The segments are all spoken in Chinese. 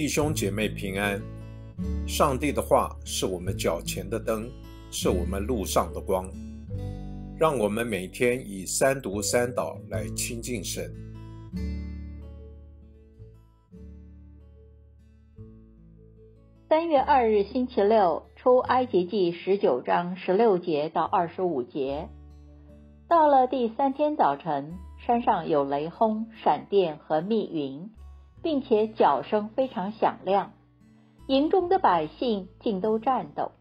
弟兄姐妹平安。上帝的话是我们脚前的灯，是我们路上的光。让我们每天以三读三祷来亲近神。三月二日星期六，出埃及记十九章十六节到二十五节。到了第三天早晨，山上有雷轰、闪电和密云。并且脚声非常响亮，营中的百姓竟都颤抖。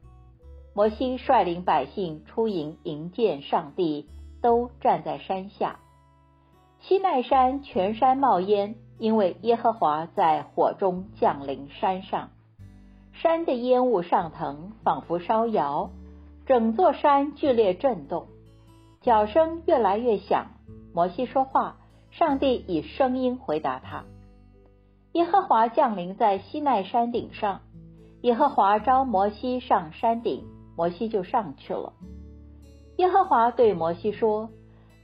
摩西率领百姓出营迎见上帝，都站在山下。西奈山全山冒烟，因为耶和华在火中降临山上。山的烟雾上腾，仿佛烧窑，整座山剧烈震动，脚声越来越响。摩西说话，上帝以声音回答他。耶和华降临在西奈山顶上，耶和华召摩西上山顶，摩西就上去了。耶和华对摩西说：“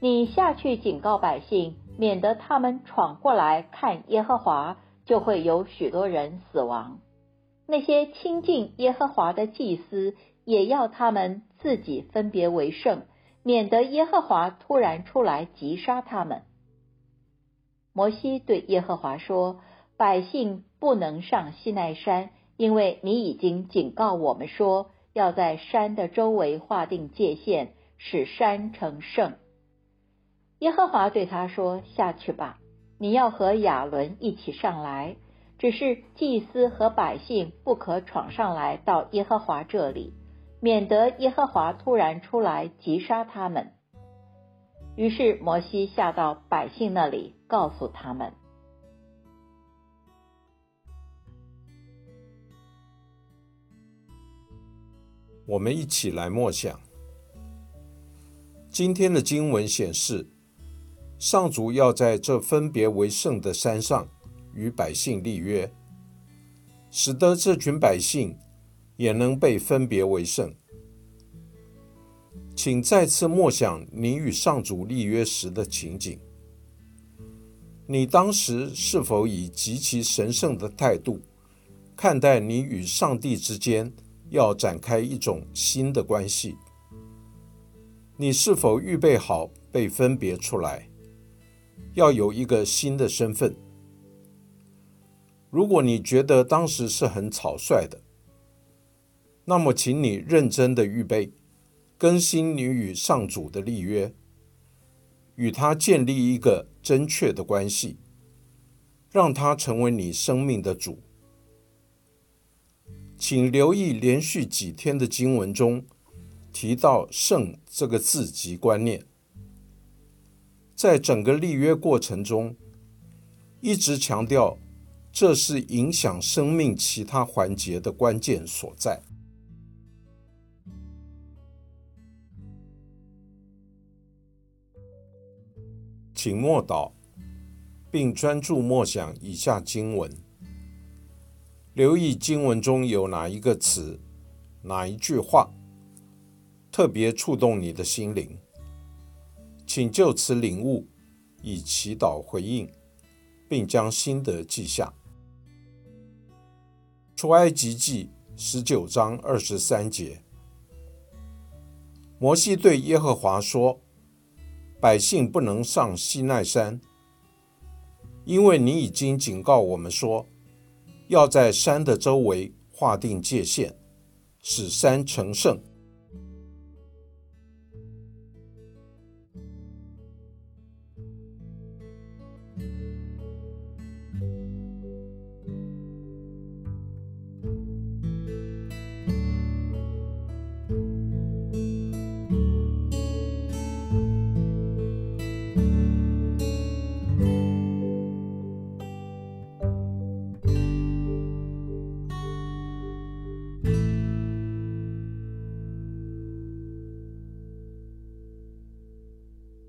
你下去警告百姓，免得他们闯过来看耶和华，就会有许多人死亡。那些亲近耶和华的祭司，也要他们自己分别为圣，免得耶和华突然出来击杀他们。”摩西对耶和华说。百姓不能上西奈山，因为你已经警告我们说，要在山的周围划定界限，使山成圣。耶和华对他说：“下去吧，你要和亚伦一起上来，只是祭司和百姓不可闯上来到耶和华这里，免得耶和华突然出来击杀他们。”于是摩西下到百姓那里，告诉他们。我们一起来默想。今天的经文显示，上主要在这分别为圣的山上与百姓立约，使得这群百姓也能被分别为圣。请再次默想你与上主立约时的情景。你当时是否以极其神圣的态度看待你与上帝之间？要展开一种新的关系，你是否预备好被分别出来？要有一个新的身份。如果你觉得当时是很草率的，那么请你认真的预备，更新你与上主的立约，与他建立一个正确的关系，让他成为你生命的主。请留意连续几天的经文中提到“圣”这个字及观念，在整个立约过程中，一直强调这是影响生命其他环节的关键所在。请默祷，并专注默想以下经文。留意经文中有哪一个词、哪一句话特别触动你的心灵，请就此领悟，以祈祷回应，并将心得记下。出埃及记十九章二十三节，摩西对耶和华说：“百姓不能上西奈山，因为你已经警告我们说。”要在山的周围划定界限，使山成圣，